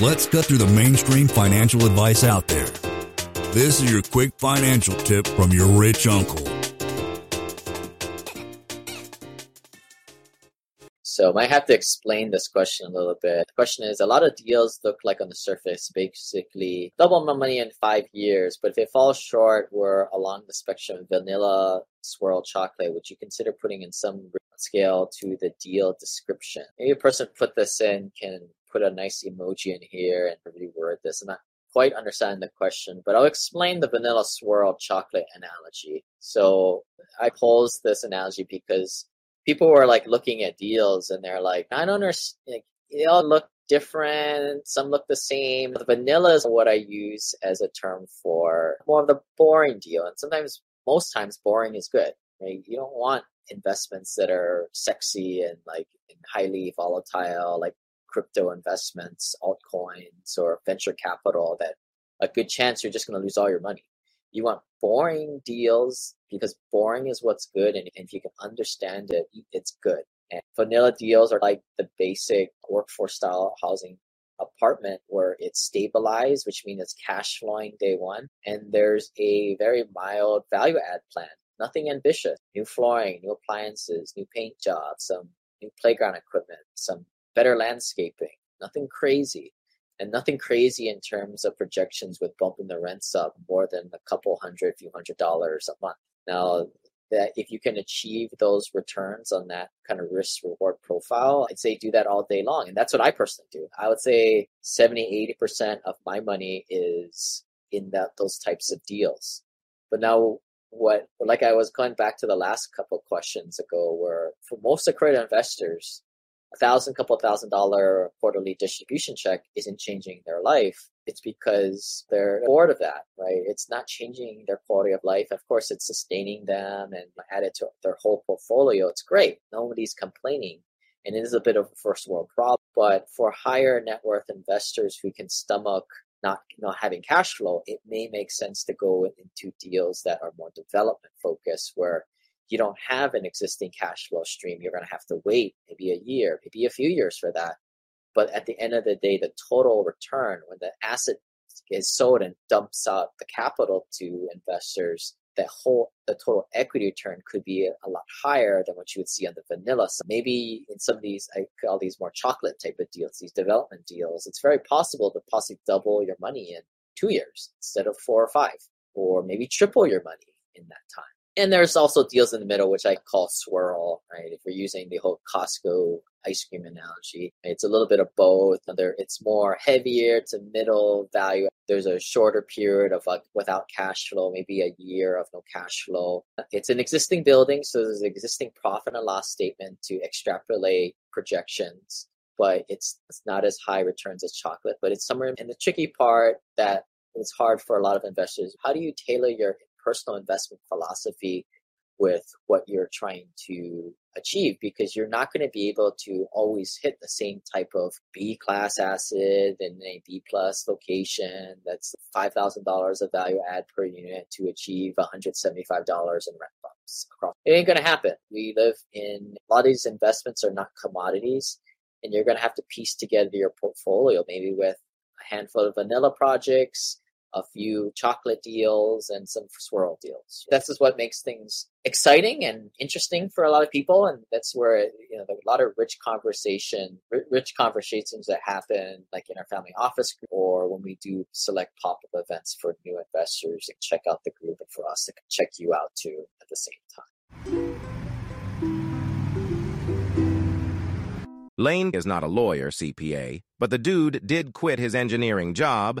Let's cut through the mainstream financial advice out there. This is your quick financial tip from your rich uncle. So I might have to explain this question a little bit. The question is a lot of deals look like on the surface basically double my money in five years, but if it falls short, we're along the spectrum of vanilla swirl chocolate, Would you consider putting in some scale to the deal description. Maybe a person put this in can put a nice emoji in here and reword this. I'm not quite understand the question, but I'll explain the vanilla swirl chocolate analogy. So I pose this analogy because people were like looking at deals and they're like, I don't understand. They all look different. Some look the same. The vanilla is what I use as a term for more of the boring deal. And sometimes, most times, boring is good. Right? You don't want investments that are sexy and like and highly volatile, like crypto investments, altcoins, or venture capital. That a good chance you're just going to lose all your money. You want boring deals because boring is what's good. And if you can understand it, it's good. And vanilla deals are like the basic workforce style housing apartment where it's stabilized, which means it's cash flowing day one. And there's a very mild value add plan. Nothing ambitious. New flooring, new appliances, new paint jobs, some new playground equipment, some better landscaping. Nothing crazy and nothing crazy in terms of projections with bumping the rents up more than a couple hundred, few hundred dollars a month. Now, that if you can achieve those returns on that kind of risk reward profile, I'd say do that all day long. And that's what I personally do. I would say 70, 80% of my money is in that those types of deals. But now what like I was going back to the last couple questions ago where for most accredited investors, a thousand, couple thousand dollar quarterly distribution check isn't changing their life, it's because they're bored of that, right? It's not changing their quality of life. Of course, it's sustaining them and added to their whole portfolio. It's great. Nobody's complaining. And it is a bit of a first world problem. But for higher net worth investors who can stomach not not having cash flow, it may make sense to go into deals that are more development focused, where you don't have an existing cash flow stream, you're going to have to wait maybe a year, maybe a few years for that. But at the end of the day, the total return when the asset is sold and dumps out the capital to investors, the whole the total equity return could be a, lot higher than what you would see on the vanilla. So maybe in some of these, I call these more chocolate type of deals, these development deals, it's very possible to possibly double your money in two years instead of four or five, or maybe triple your money in that time and there's also deals in the middle, which I call swirl, right? If we're using the whole Costco ice cream analogy, it's a little bit of both. It's more heavier to middle value. There's a shorter period of like without cash flow, maybe a year of no cash flow. It's an existing building, so there's an existing profit and loss statement to extrapolate projections. But it's it's not as high returns as chocolate. But it's somewhere in the tricky part that it's hard for a lot of investors. How do you tailor your personal investment philosophy with what you're trying to achieve because you're not going to be able to always hit the same type of B class asset in a B plus location that's $5,000 of value add per unit to achieve $175 in rent bumps across. It ain't going to happen. We live in a lot of these investments are not commodities and you're going to have to piece together your portfolio maybe with a handful of vanilla projects a few chocolate deals and some swirl deals. This is what makes things exciting and interesting for a lot of people, and that's where you know a lot of rich conversation, rich conversations that happen, like in our family office group, or when we do select pop-up events for new investors. And check out the group, and for us to check you out too at the same time. Lane is not a lawyer, CPA, but the dude did quit his engineering job